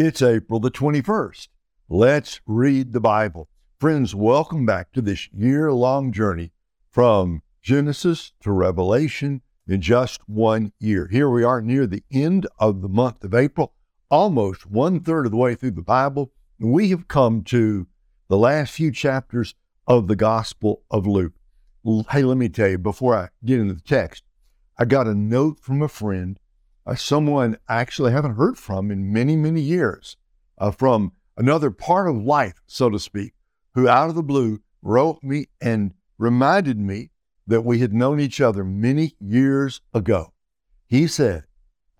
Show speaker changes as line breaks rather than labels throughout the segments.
It's April the 21st. Let's read the Bible. Friends, welcome back to this year long journey from Genesis to Revelation in just one year. Here we are near the end of the month of April, almost one third of the way through the Bible. We have come to the last few chapters of the Gospel of Luke. Hey, let me tell you, before I get into the text, I got a note from a friend uh, someone I actually haven't heard from in many, many years, uh, from another part of life, so to speak, who out of the blue wrote me and reminded me that we had known each other many years ago. He said,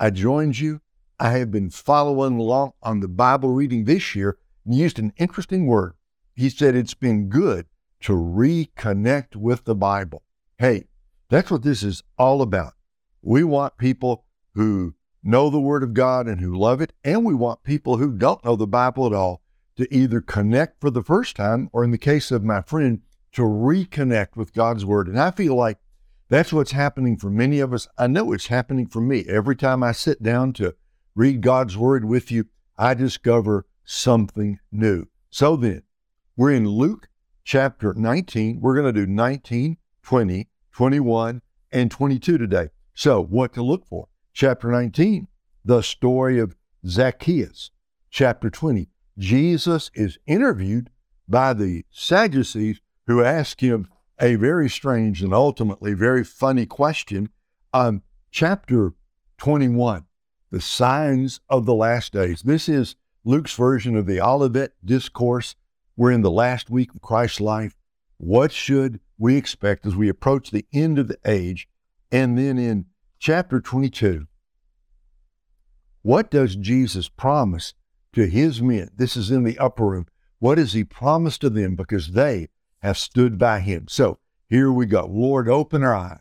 I joined you. I have been following along on the Bible reading this year and used an interesting word. He said, It's been good to reconnect with the Bible. Hey, that's what this is all about. We want people who know the Word of God and who love it, and we want people who don't know the Bible at all to either connect for the first time, or in the case of my friend, to reconnect with God's Word. And I feel like that's what's happening for many of us. I know it's happening for me. Every time I sit down to read God's Word with you, I discover something new. So then, we're in Luke chapter 19. We're going to do 19, 20, 21, and 22 today. So, what to look for? Chapter 19, the story of Zacchaeus. Chapter 20, Jesus is interviewed by the Sadducees who ask him a very strange and ultimately very funny question. Um, chapter 21, the signs of the last days. This is Luke's version of the Olivet Discourse. We're in the last week of Christ's life. What should we expect as we approach the end of the age? And then in chapter 22, what does Jesus promise to his men? This is in the upper room. What does he promise to them? Because they have stood by him. So here we go. Lord, open our eyes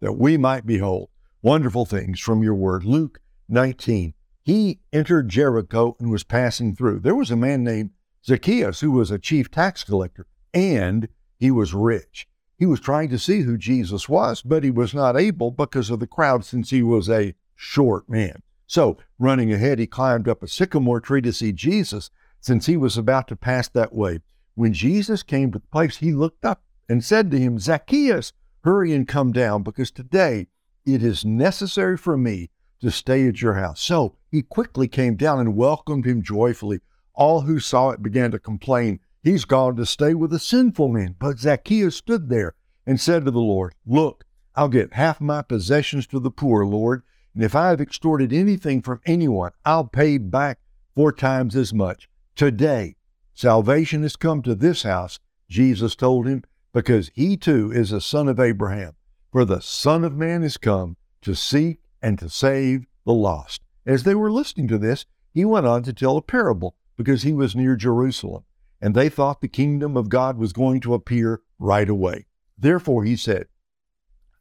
that we might behold wonderful things from your word. Luke 19. He entered Jericho and was passing through. There was a man named Zacchaeus who was a chief tax collector and he was rich. He was trying to see who Jesus was, but he was not able because of the crowd since he was a short man. So, running ahead, he climbed up a sycamore tree to see Jesus since he was about to pass that way. When Jesus came to the place, he looked up and said to him, Zacchaeus, hurry and come down because today it is necessary for me to stay at your house. So he quickly came down and welcomed him joyfully. All who saw it began to complain He's gone to stay with a sinful man. But Zacchaeus stood there and said to the Lord, Look, I'll give half my possessions to the poor, Lord, and if I have extorted anything from anyone, I'll pay back four times as much. Today, salvation has come to this house, Jesus told him, because he too is a son of Abraham. For the Son of Man is come to seek and to save the lost. As they were listening to this, he went on to tell a parable because he was near Jerusalem and they thought the kingdom of God was going to appear right away. Therefore, he said,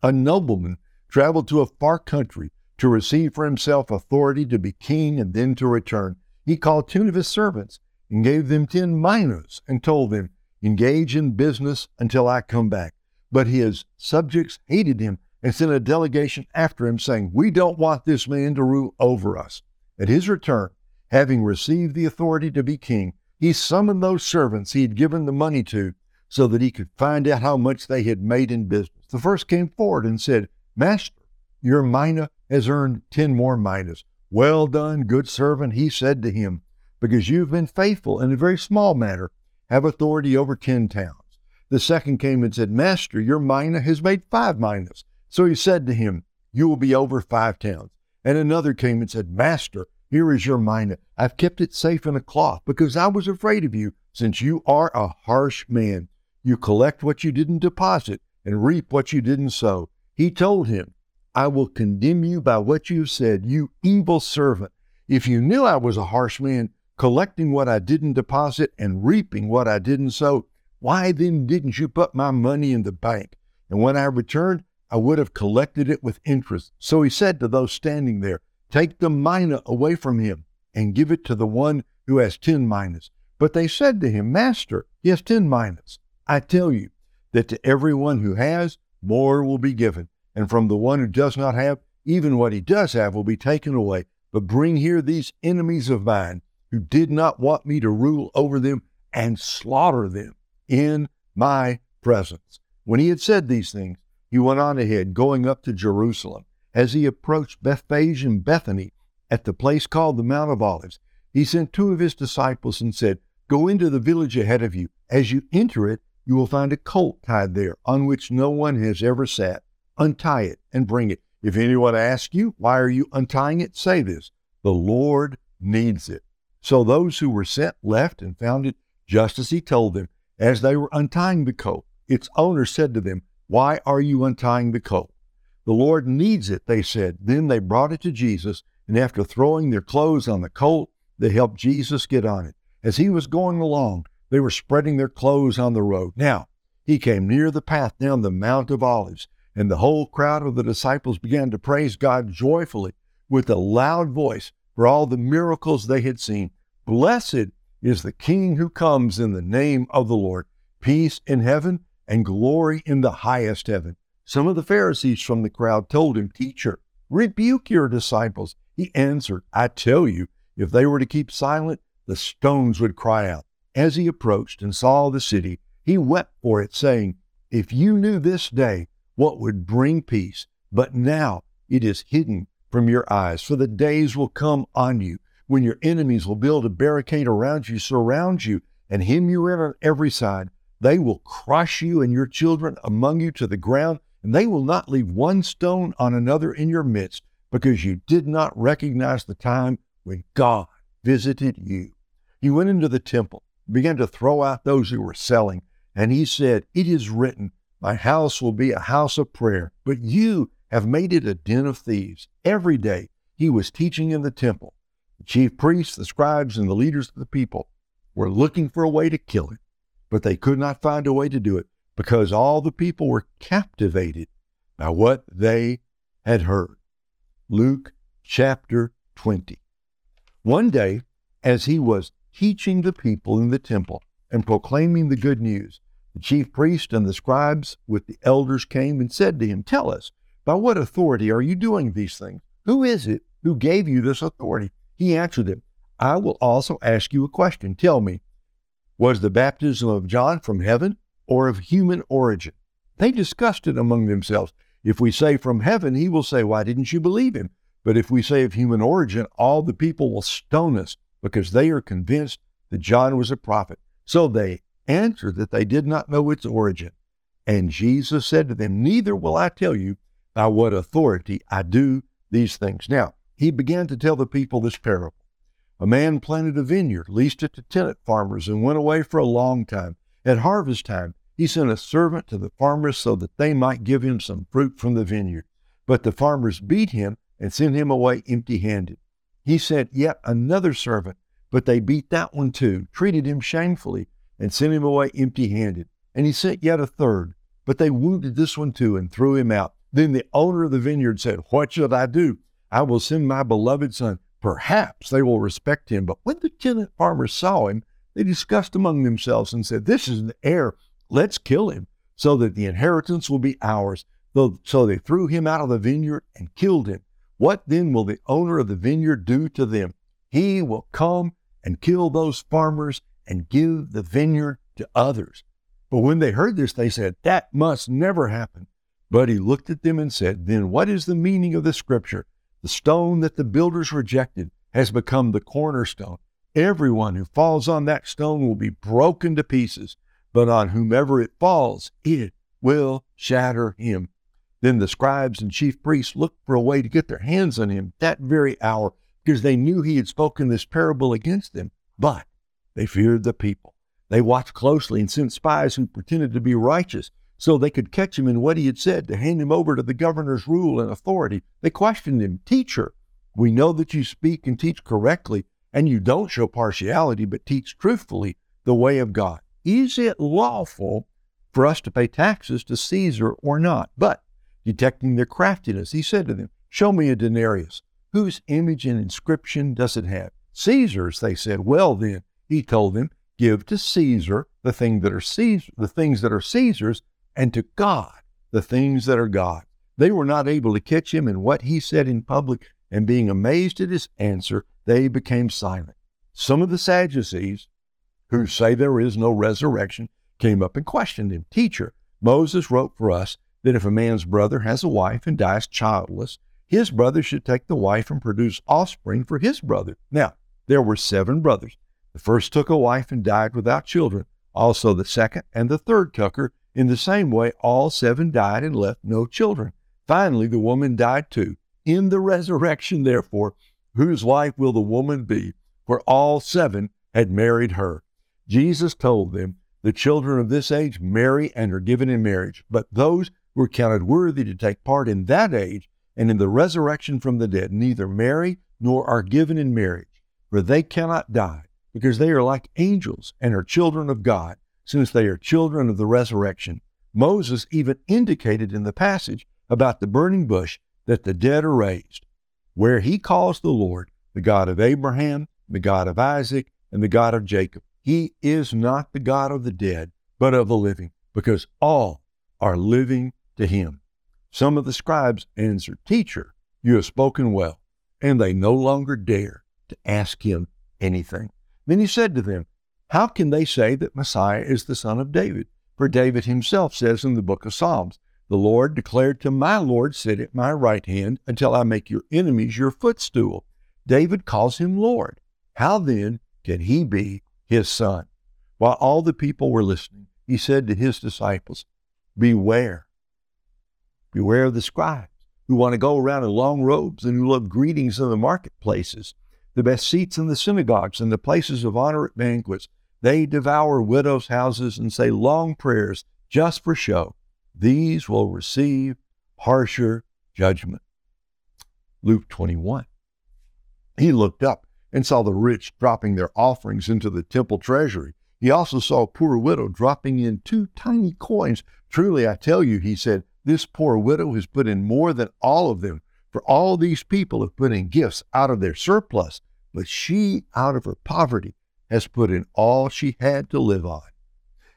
A nobleman traveled to a far country to receive for himself authority to be king and then to return. He called two of his servants and gave them ten minas and told them, Engage in business until I come back. But his subjects hated him and sent a delegation after him, saying, We don't want this man to rule over us. At his return, having received the authority to be king, he summoned those servants he had given the money to so that he could find out how much they had made in business. The first came forward and said, Master, your mina has earned ten more minas. Well done, good servant, he said to him, because you've been faithful in a very small matter, have authority over ten towns. The second came and said, Master, your mina has made five minas. So he said to him, You will be over five towns. And another came and said, Master, here is your mina. I've kept it safe in a cloth because I was afraid of you, since you are a harsh man. You collect what you didn't deposit and reap what you didn't sow. He told him, I will condemn you by what you have said, you evil servant. If you knew I was a harsh man, collecting what I didn't deposit and reaping what I didn't sow, why then didn't you put my money in the bank? And when I returned, I would have collected it with interest. So he said to those standing there, Take the mina away from him and give it to the one who has ten minas. But they said to him, Master, he has ten minas. I tell you that to everyone who has, more will be given, and from the one who does not have, even what he does have will be taken away. But bring here these enemies of mine, who did not want me to rule over them and slaughter them in my presence. When he had said these things, he went on ahead, going up to Jerusalem. As he approached Bethphage and Bethany at the place called the Mount of Olives, he sent two of his disciples and said, Go into the village ahead of you. As you enter it, you will find a colt tied there on which no one has ever sat. Untie it and bring it. If anyone asks you, Why are you untying it? say this The Lord needs it. So those who were sent left and found it just as he told them. As they were untying the colt, its owner said to them, Why are you untying the colt? The Lord needs it, they said. Then they brought it to Jesus, and after throwing their clothes on the colt, they helped Jesus get on it. As he was going along, they were spreading their clothes on the road. Now, he came near the path down the Mount of Olives, and the whole crowd of the disciples began to praise God joyfully with a loud voice for all the miracles they had seen. Blessed is the King who comes in the name of the Lord. Peace in heaven and glory in the highest heaven. Some of the Pharisees from the crowd told him, Teacher, rebuke your disciples. He answered, I tell you, if they were to keep silent, the stones would cry out. As he approached and saw the city, he wept for it, saying, If you knew this day what would bring peace, but now it is hidden from your eyes. For the days will come on you when your enemies will build a barricade around you, surround you, and hem you in on every side. They will crush you and your children among you to the ground, and they will not leave one stone on another in your midst, because you did not recognize the time when God visited you. He went into the temple, began to throw out those who were selling, and he said, It is written, My house will be a house of prayer, but you have made it a den of thieves. Every day he was teaching in the temple. The chief priests, the scribes, and the leaders of the people were looking for a way to kill him, but they could not find a way to do it because all the people were captivated by what they had heard. Luke chapter 20. One day, as he was teaching the people in the temple and proclaiming the good news, the chief priests and the scribes with the elders came and said to him, Tell us, by what authority are you doing these things? Who is it who gave you this authority? He answered them, I will also ask you a question. Tell me, was the baptism of John from heaven or of human origin? They discussed it among themselves. If we say from heaven, he will say, Why didn't you believe him? But if we say of human origin, all the people will stone us because they are convinced that John was a prophet. So they answered that they did not know its origin. And Jesus said to them, Neither will I tell you by what authority I do these things. Now, he began to tell the people this parable. A man planted a vineyard, leased it to tenant farmers, and went away for a long time. At harvest time, he sent a servant to the farmers so that they might give him some fruit from the vineyard. But the farmers beat him and sent him away empty handed. He sent yet another servant, but they beat that one too, treated him shamefully, and sent him away empty handed. And he sent yet a third, but they wounded this one too and threw him out. Then the owner of the vineyard said, What should I do? I will send my beloved son. Perhaps they will respect him. But when the tenant farmers saw him, they discussed among themselves and said, This is the heir. Let's kill him so that the inheritance will be ours. So they threw him out of the vineyard and killed him. What then will the owner of the vineyard do to them? He will come and kill those farmers and give the vineyard to others. But when they heard this, they said, That must never happen. But he looked at them and said, Then what is the meaning of the scripture? The stone that the builders rejected has become the cornerstone. Everyone who falls on that stone will be broken to pieces, but on whomever it falls, it will shatter him. Then the scribes and chief priests looked for a way to get their hands on him that very hour because they knew he had spoken this parable against them. But they feared the people. They watched closely and sent spies who pretended to be righteous so they could catch him in what he had said to hand him over to the governor's rule and authority. They questioned him, Teacher, we know that you speak and teach correctly, and you don't show partiality, but teach truthfully the way of God. Is it lawful for us to pay taxes to Caesar or not? But, detecting their craftiness, he said to them, Show me a denarius. Whose image and inscription does it have? Caesar's, they said. Well, then, he told them, Give to Caesar the thing that are Caesar, the things that are Caesar's, and to God the things that are God. They were not able to catch him in what he said in public, and being amazed at his answer, they became silent. some of the Sadducees, who say there is no resurrection, came up and questioned him. Teacher, Moses wrote for us that if a man's brother has a wife and dies childless, his brother should take the wife and produce offspring for his brother. Now, there were seven brothers. The first took a wife and died without children. Also, the second and the third took her. In the same way, all seven died and left no children. Finally, the woman died too. In the resurrection, therefore, whose wife will the woman be? For all seven had married her. Jesus told them, The children of this age marry and are given in marriage, but those who are counted worthy to take part in that age and in the resurrection from the dead neither marry nor are given in marriage, for they cannot die, because they are like angels and are children of God, since they are children of the resurrection. Moses even indicated in the passage about the burning bush that the dead are raised, where he calls the Lord the God of Abraham, the God of Isaac, and the God of Jacob. He is not the God of the dead, but of the living, because all are living to him. Some of the scribes answered, Teacher, you have spoken well. And they no longer dare to ask him anything. Then he said to them, How can they say that Messiah is the son of David? For David himself says in the book of Psalms, the Lord declared to my Lord, Sit at my right hand until I make your enemies your footstool. David calls him Lord. How then can he be his son? While all the people were listening, he said to his disciples, Beware. Beware of the scribes who want to go around in long robes and who love greetings in the marketplaces, the best seats in the synagogues and the places of honor at banquets. They devour widows' houses and say long prayers just for show these will receive harsher judgment. Luke 21. He looked up and saw the rich dropping their offerings into the temple treasury. He also saw a poor widow dropping in two tiny coins. Truly, I tell you, he said, this poor widow has put in more than all of them, for all these people have put in gifts out of their surplus, but she, out of her poverty, has put in all she had to live on.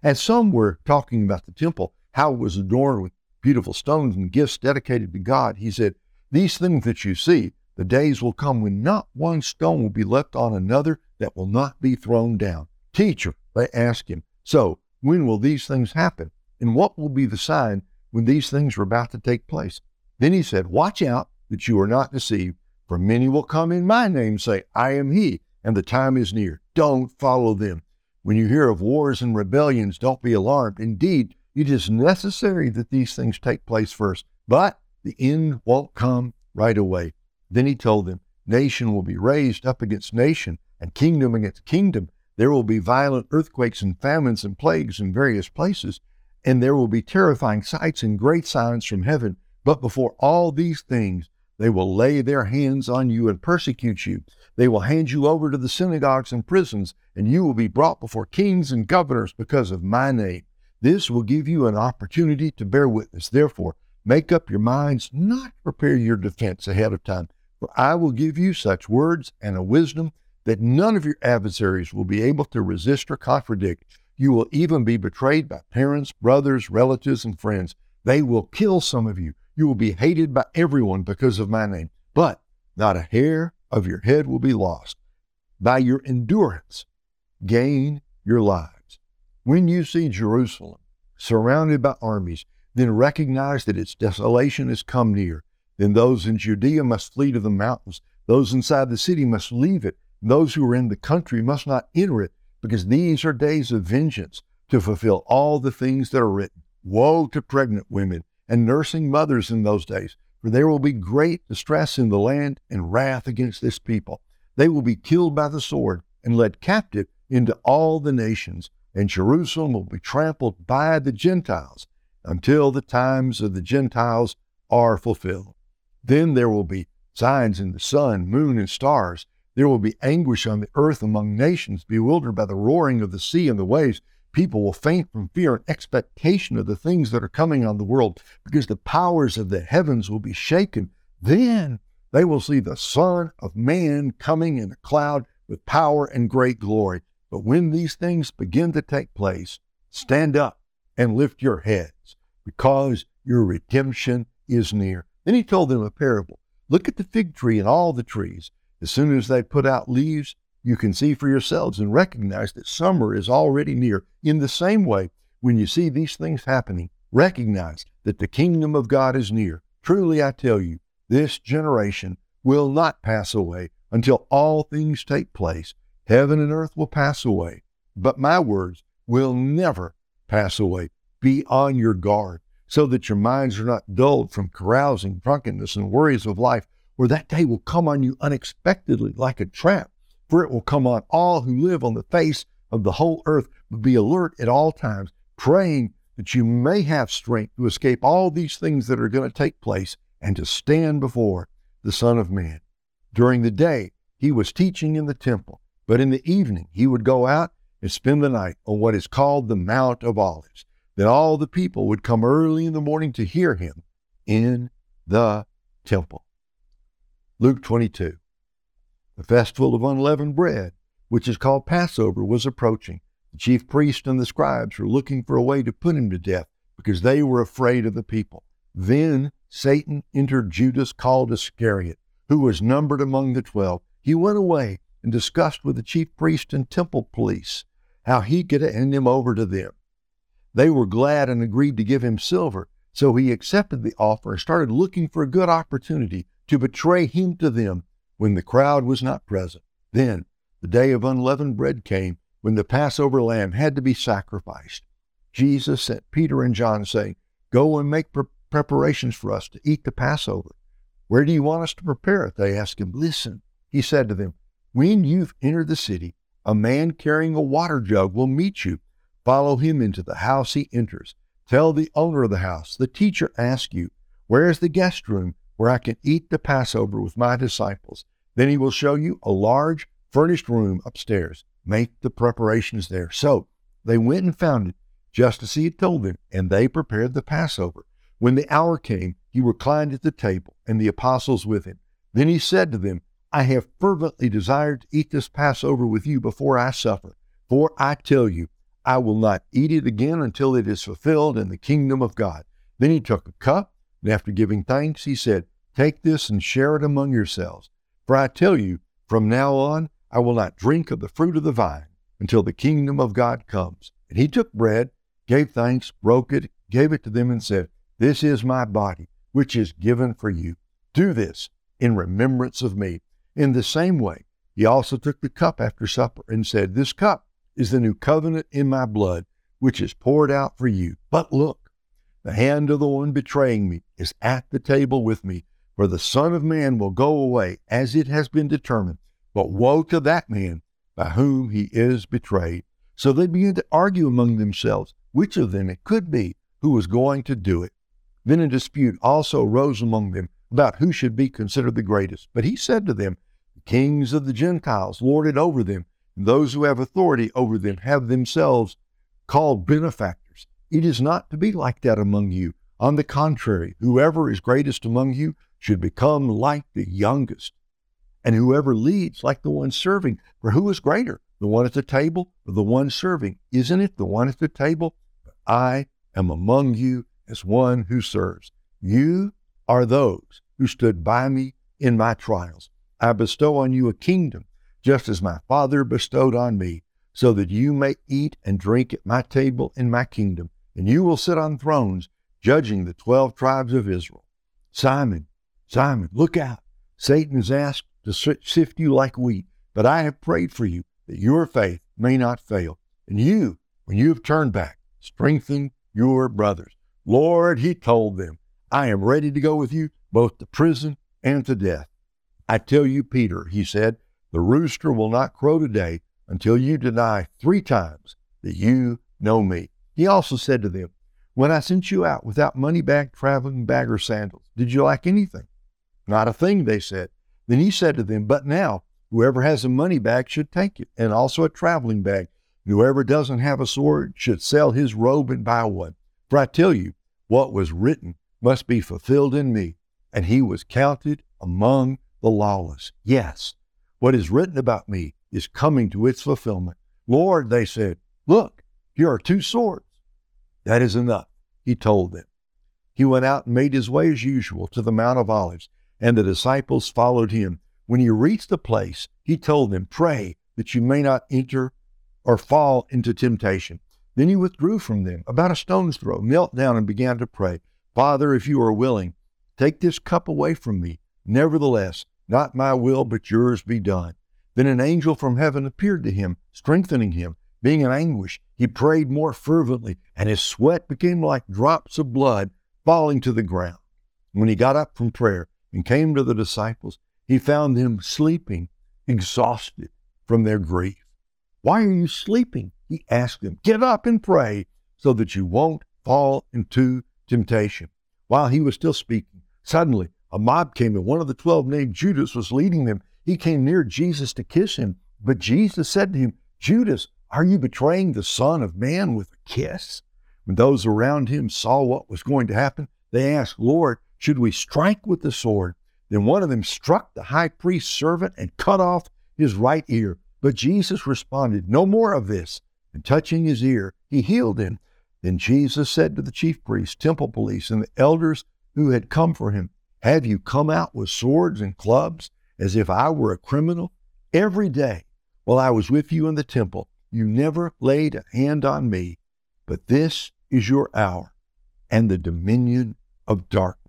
And some were talking about the temple how it was adorned with beautiful stones and gifts dedicated to God, he said, These things that you see, the days will come when not one stone will be left on another that will not be thrown down. Teacher, they asked him, So when will these things happen? And what will be the sign when these things are about to take place? Then he said, Watch out that you are not deceived, for many will come in my name, say, I am he, and the time is near. Don't follow them. When you hear of wars and rebellions, don't be alarmed. Indeed, it is necessary that these things take place first, but the end won't come right away. Then he told them, Nation will be raised up against nation, and kingdom against kingdom. There will be violent earthquakes and famines and plagues in various places, and there will be terrifying sights and great signs from heaven. But before all these things, they will lay their hands on you and persecute you. They will hand you over to the synagogues and prisons, and you will be brought before kings and governors because of my name. This will give you an opportunity to bear witness. Therefore, make up your minds not to prepare your defense ahead of time, for I will give you such words and a wisdom that none of your adversaries will be able to resist or contradict. You will even be betrayed by parents, brothers, relatives, and friends. They will kill some of you. You will be hated by everyone because of my name, but not a hair of your head will be lost. By your endurance, gain your lives. When you see Jerusalem surrounded by armies, then recognize that its desolation has come near. Then those in Judea must flee to the mountains. Those inside the city must leave it. Those who are in the country must not enter it, because these are days of vengeance to fulfill all the things that are written. Woe to pregnant women and nursing mothers in those days, for there will be great distress in the land and wrath against this people. They will be killed by the sword and led captive into all the nations and Jerusalem will be trampled by the Gentiles until the times of the Gentiles are fulfilled. Then there will be signs in the sun, moon, and stars. There will be anguish on the earth among nations, bewildered by the roaring of the sea and the waves. People will faint from fear and expectation of the things that are coming on the world, because the powers of the heavens will be shaken. Then they will see the Son of Man coming in a cloud with power and great glory. But when these things begin to take place, stand up and lift your heads, because your redemption is near. Then he told them a parable. Look at the fig tree and all the trees. As soon as they put out leaves, you can see for yourselves and recognize that summer is already near. In the same way, when you see these things happening, recognize that the kingdom of God is near. Truly, I tell you, this generation will not pass away until all things take place. Heaven and earth will pass away, but my words will never pass away. Be on your guard so that your minds are not dulled from carousing, drunkenness, and worries of life, or that day will come on you unexpectedly like a trap. For it will come on all who live on the face of the whole earth, but be alert at all times, praying that you may have strength to escape all these things that are going to take place and to stand before the Son of Man. During the day, he was teaching in the temple, but in the evening, he would go out and spend the night on what is called the Mount of Olives. Then all the people would come early in the morning to hear him in the temple. Luke 22. The festival of unleavened bread, which is called Passover, was approaching. The chief priests and the scribes were looking for a way to put him to death because they were afraid of the people. Then Satan entered Judas called Iscariot, who was numbered among the twelve. He went away and discussed with the chief priests and temple police how he could hand him over to them. They were glad and agreed to give him silver, so he accepted the offer and started looking for a good opportunity to betray him to them when the crowd was not present. Then the day of unleavened bread came when the Passover lamb had to be sacrificed. Jesus sent Peter and John, saying, Go and make pre- preparations for us to eat the Passover. Where do you want us to prepare it? They asked him. Listen, he said to them, When you've entered the city, a man carrying a water jug will meet you Follow him into the house he enters. Tell the owner of the house, the teacher asks you, Where is the guest room where I can eat the Passover with my disciples? Then he will show you a large furnished room upstairs. Make the preparations there. So they went and found it, just as he had told them, and they prepared the Passover. When the hour came, he reclined at the table, and the apostles with him. Then he said to them, I have fervently desired to eat this Passover with you before I suffer. For I tell you, I will not eat it again until it is fulfilled in the kingdom of God. Then he took a cup, and after giving thanks, he said, Take this and share it among yourselves. For I tell you, from now on, I will not drink of the fruit of the vine until the kingdom of God comes. And he took bread, gave thanks, broke it, gave it to them, and said, This is my body, which is given for you. Do this in remembrance of me. In the same way, he also took the cup after supper and said, This cup is the new covenant in my blood, which is poured out for you. But look, the hand of the one betraying me is at the table with me, for the Son of Man will go away as it has been determined. But woe to that man by whom he is betrayed. So they began to argue among themselves which of them it could be who was going to do it. Then a dispute also arose among them about who should be considered the greatest. But he said to them, The kings of the Gentiles lord it over them and those who have authority over them have themselves called benefactors. It is not to be like that among you. On the contrary, whoever is greatest among you should become like the youngest, and whoever leads like the one serving. For who is greater, the one at the table or the one serving? Isn't it the one at the table? I am among you as one who serves. You are those who stood by me in my trials. I bestow on you a kingdom just as my Father bestowed on me, so that you may eat and drink at my table in my kingdom, and you will sit on thrones, judging the twelve tribes of Israel. Simon, Simon, look out. Satan is asked to sift you like wheat, but I have prayed for you that your faith may not fail. And you, when you have turned back, strengthen your brothers. Lord, he told them, I am ready to go with you both to prison and to death. I tell you, Peter, he said, the rooster will not crow today until you deny three times that you know me. He also said to them, When I sent you out without money bag, traveling bag, or sandals, did you lack anything? Not a thing, they said. Then he said to them, But now, whoever has a money bag should take it, and also a traveling bag. whoever doesn't have a sword should sell his robe and buy one. For I tell you, what was written must be fulfilled in me. And he was counted among the lawless. Yes, what is written about me is coming to its fulfillment. Lord, they said, look, here are two swords. That is enough, he told them. He went out and made his way as usual to the Mount of Olives, and the disciples followed him. When he reached the place, he told them, Pray that you may not enter or fall into temptation. Then he withdrew from them about a stone's throw, knelt down, and began to pray, Father, if you are willing, take this cup away from me. Nevertheless, not my will, but yours be done. Then an angel from heaven appeared to him, strengthening him. Being in anguish, he prayed more fervently, and his sweat became like drops of blood falling to the ground. When he got up from prayer and came to the disciples, he found them sleeping, exhausted from their grief. Why are you sleeping? He asked them. Get up and pray so that you won't fall into temptation. While he was still speaking, suddenly a mob came and one of the twelve named Judas was leading them. He came near Jesus to kiss him, but Jesus said to him, Judas, are you betraying the Son of Man with a kiss? When those around him saw what was going to happen, they asked, Lord, should we strike with the sword? Then one of them struck the high priest's servant and cut off his right ear. But Jesus responded, No more of this. And touching his ear, he healed him. Then Jesus said to the chief priests, temple police, and the elders who had come for him, Have you come out with swords and clubs as if I were a criminal? Every day while I was with you in the temple, you never laid a hand on me. But this is your hour and the dominion of darkness.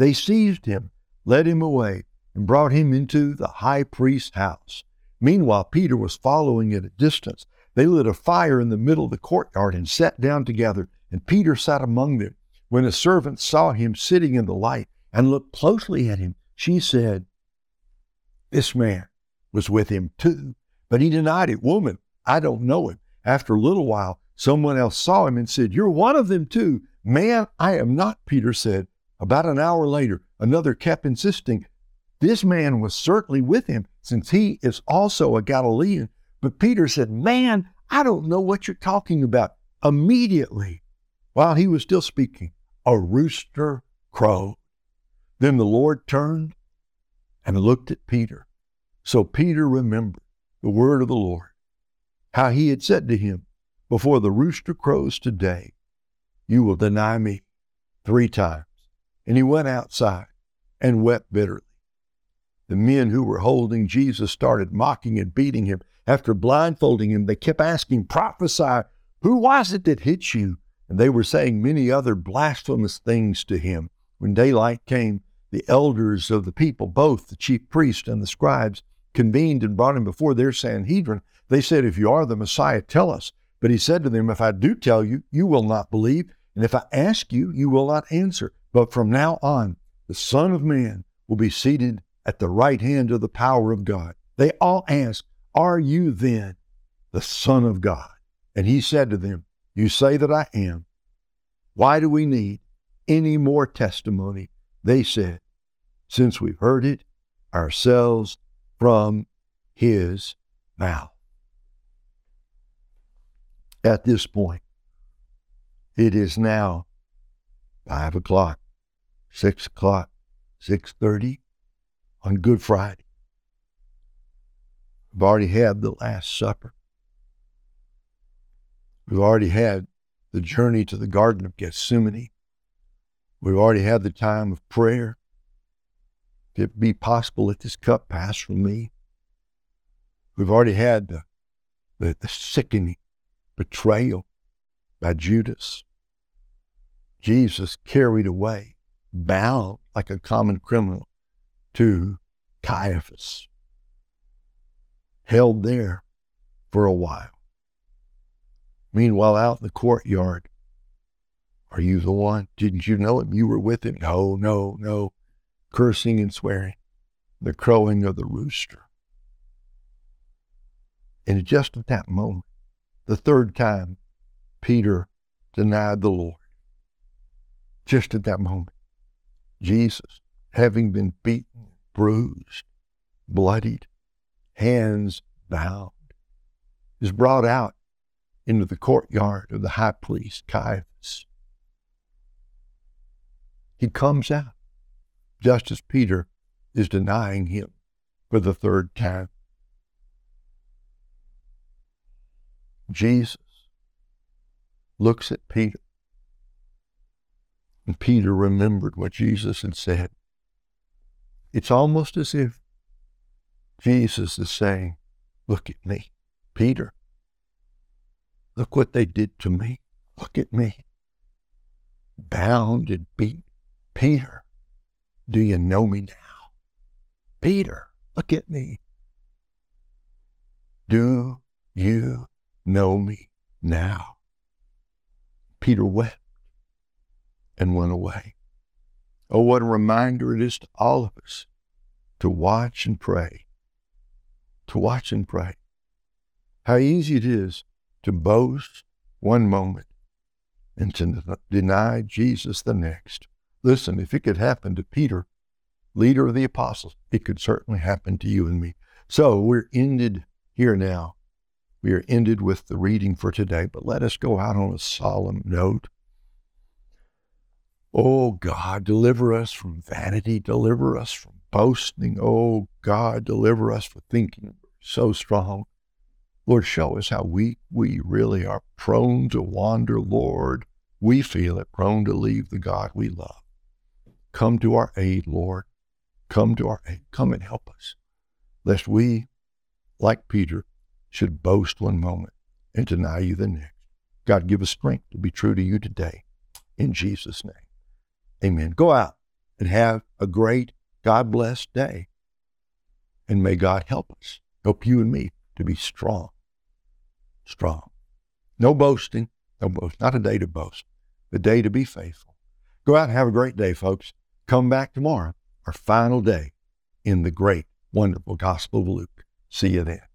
They seized him, led him away, and brought him into the high priest's house. Meanwhile, Peter was following at a distance. They lit a fire in the middle of the courtyard and sat down together, and Peter sat among them. When a servant saw him sitting in the light and looked closely at him, she said, This man was with him too. But he denied it. Woman, I don't know him. After a little while, someone else saw him and said, You're one of them too. Man, I am not, Peter said. About an hour later, another kept insisting, This man was certainly with him, since he is also a Galilean. But Peter said, Man, I don't know what you're talking about. Immediately, while he was still speaking, a rooster crowed. Then the Lord turned and looked at Peter. So Peter remembered the word of the Lord, how he had said to him, Before the rooster crows today, you will deny me three times. And he went outside and wept bitterly. The men who were holding Jesus started mocking and beating him. After blindfolding him, they kept asking, Prophesy, who was it that hit you? And they were saying many other blasphemous things to him. When daylight came, the elders of the people, both the chief priests and the scribes, convened and brought him before their Sanhedrin. They said, If you are the Messiah, tell us. But he said to them, If I do tell you, you will not believe. And if I ask you, you will not answer. But from now on, the Son of Man will be seated at the right hand of the power of God. They all asked, Are you then the Son of God? And he said to them, You say that I am. Why do we need any more testimony? They said, Since we've heard it ourselves from his mouth. At this point, it is now five o'clock, six o'clock, six thirty on Good Friday. We've already had the Last Supper. We've already had the journey to the Garden of Gethsemane. We've already had the time of prayer. If it be possible, let this cup pass from me. We've already had the, the, the sickening betrayal by Judas. Jesus carried away, bound like a common criminal to Caiaphas, held there for a while. Meanwhile, out in the courtyard, are you the one? Didn't you know him? You were with him? No, no, no. Cursing and swearing, the crowing of the rooster. And just at that moment, the third time, Peter denied the Lord just at that moment. Jesus, having been beaten, bruised, bloodied, hands bound, is brought out into the courtyard of the high priest Caiaphas. He comes out just as Peter is denying him for the third time. Jesus looks at Peter and Peter remembered what Jesus had said. It's almost as if Jesus is saying, Look at me. Peter, look what they did to me. Look at me. Bound and beat. Peter, do you know me now? Peter, look at me. Do you know me now? Peter wept and went away. Oh, what a reminder it is to all of us to watch and pray. To watch and pray. How easy it is to boast one moment and to deny Jesus the next. Listen, if it could happen to Peter, leader of the apostles, it could certainly happen to you and me. So we're ended here now. We are ended with the reading for today, but let us go out on a solemn note. Oh God, deliver us from vanity, deliver us from boasting. Oh God, deliver us from thinking so strong. Lord, show us how weak we really are, prone to wander, Lord. We feel it, prone to leave the God we love. Come to our aid, Lord. Come to our aid. Come and help us, lest we, like Peter, should boast one moment and deny you the next. God, give us strength to be true to you today. In Jesus' name. Amen. Go out and have a great, God blessed day. And may God help us, help you and me to be strong. Strong. No boasting, no boast, not a day to boast, a day to be faithful. Go out and have a great day, folks. Come back tomorrow, our final day in the great, wonderful Gospel of Luke. See you then.